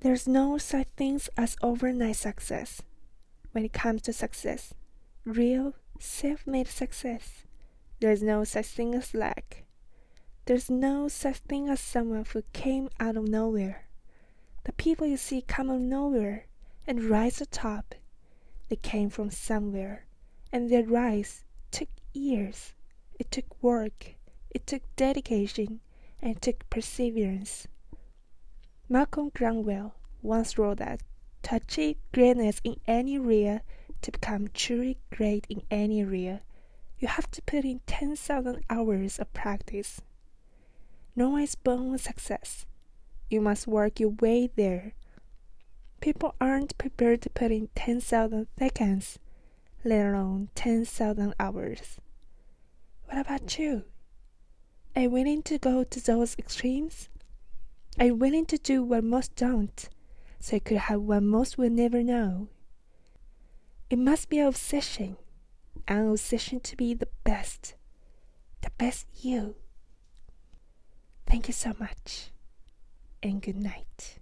There's no such things as overnight success. When it comes to success, real, self made success, there's no such thing as luck. There's no such thing as someone who came out of nowhere. The people you see come out of nowhere and rise to top. They came from somewhere, and their rise took years. It took work, it took dedication, and it took perseverance. Malcolm Gladwell once wrote that to achieve greatness in any area, to become truly great in any area, you have to put in 10,000 hours of practice. No one is born with success. You must work your way there. People aren't prepared to put in 10,000 seconds, let alone 10,000 hours. What about you? Are you willing to go to those extremes? You willing to do what most don't, so I could have what most will never know? It must be an obsession, an obsession to be the best, the best you. Thank you so much, and good night.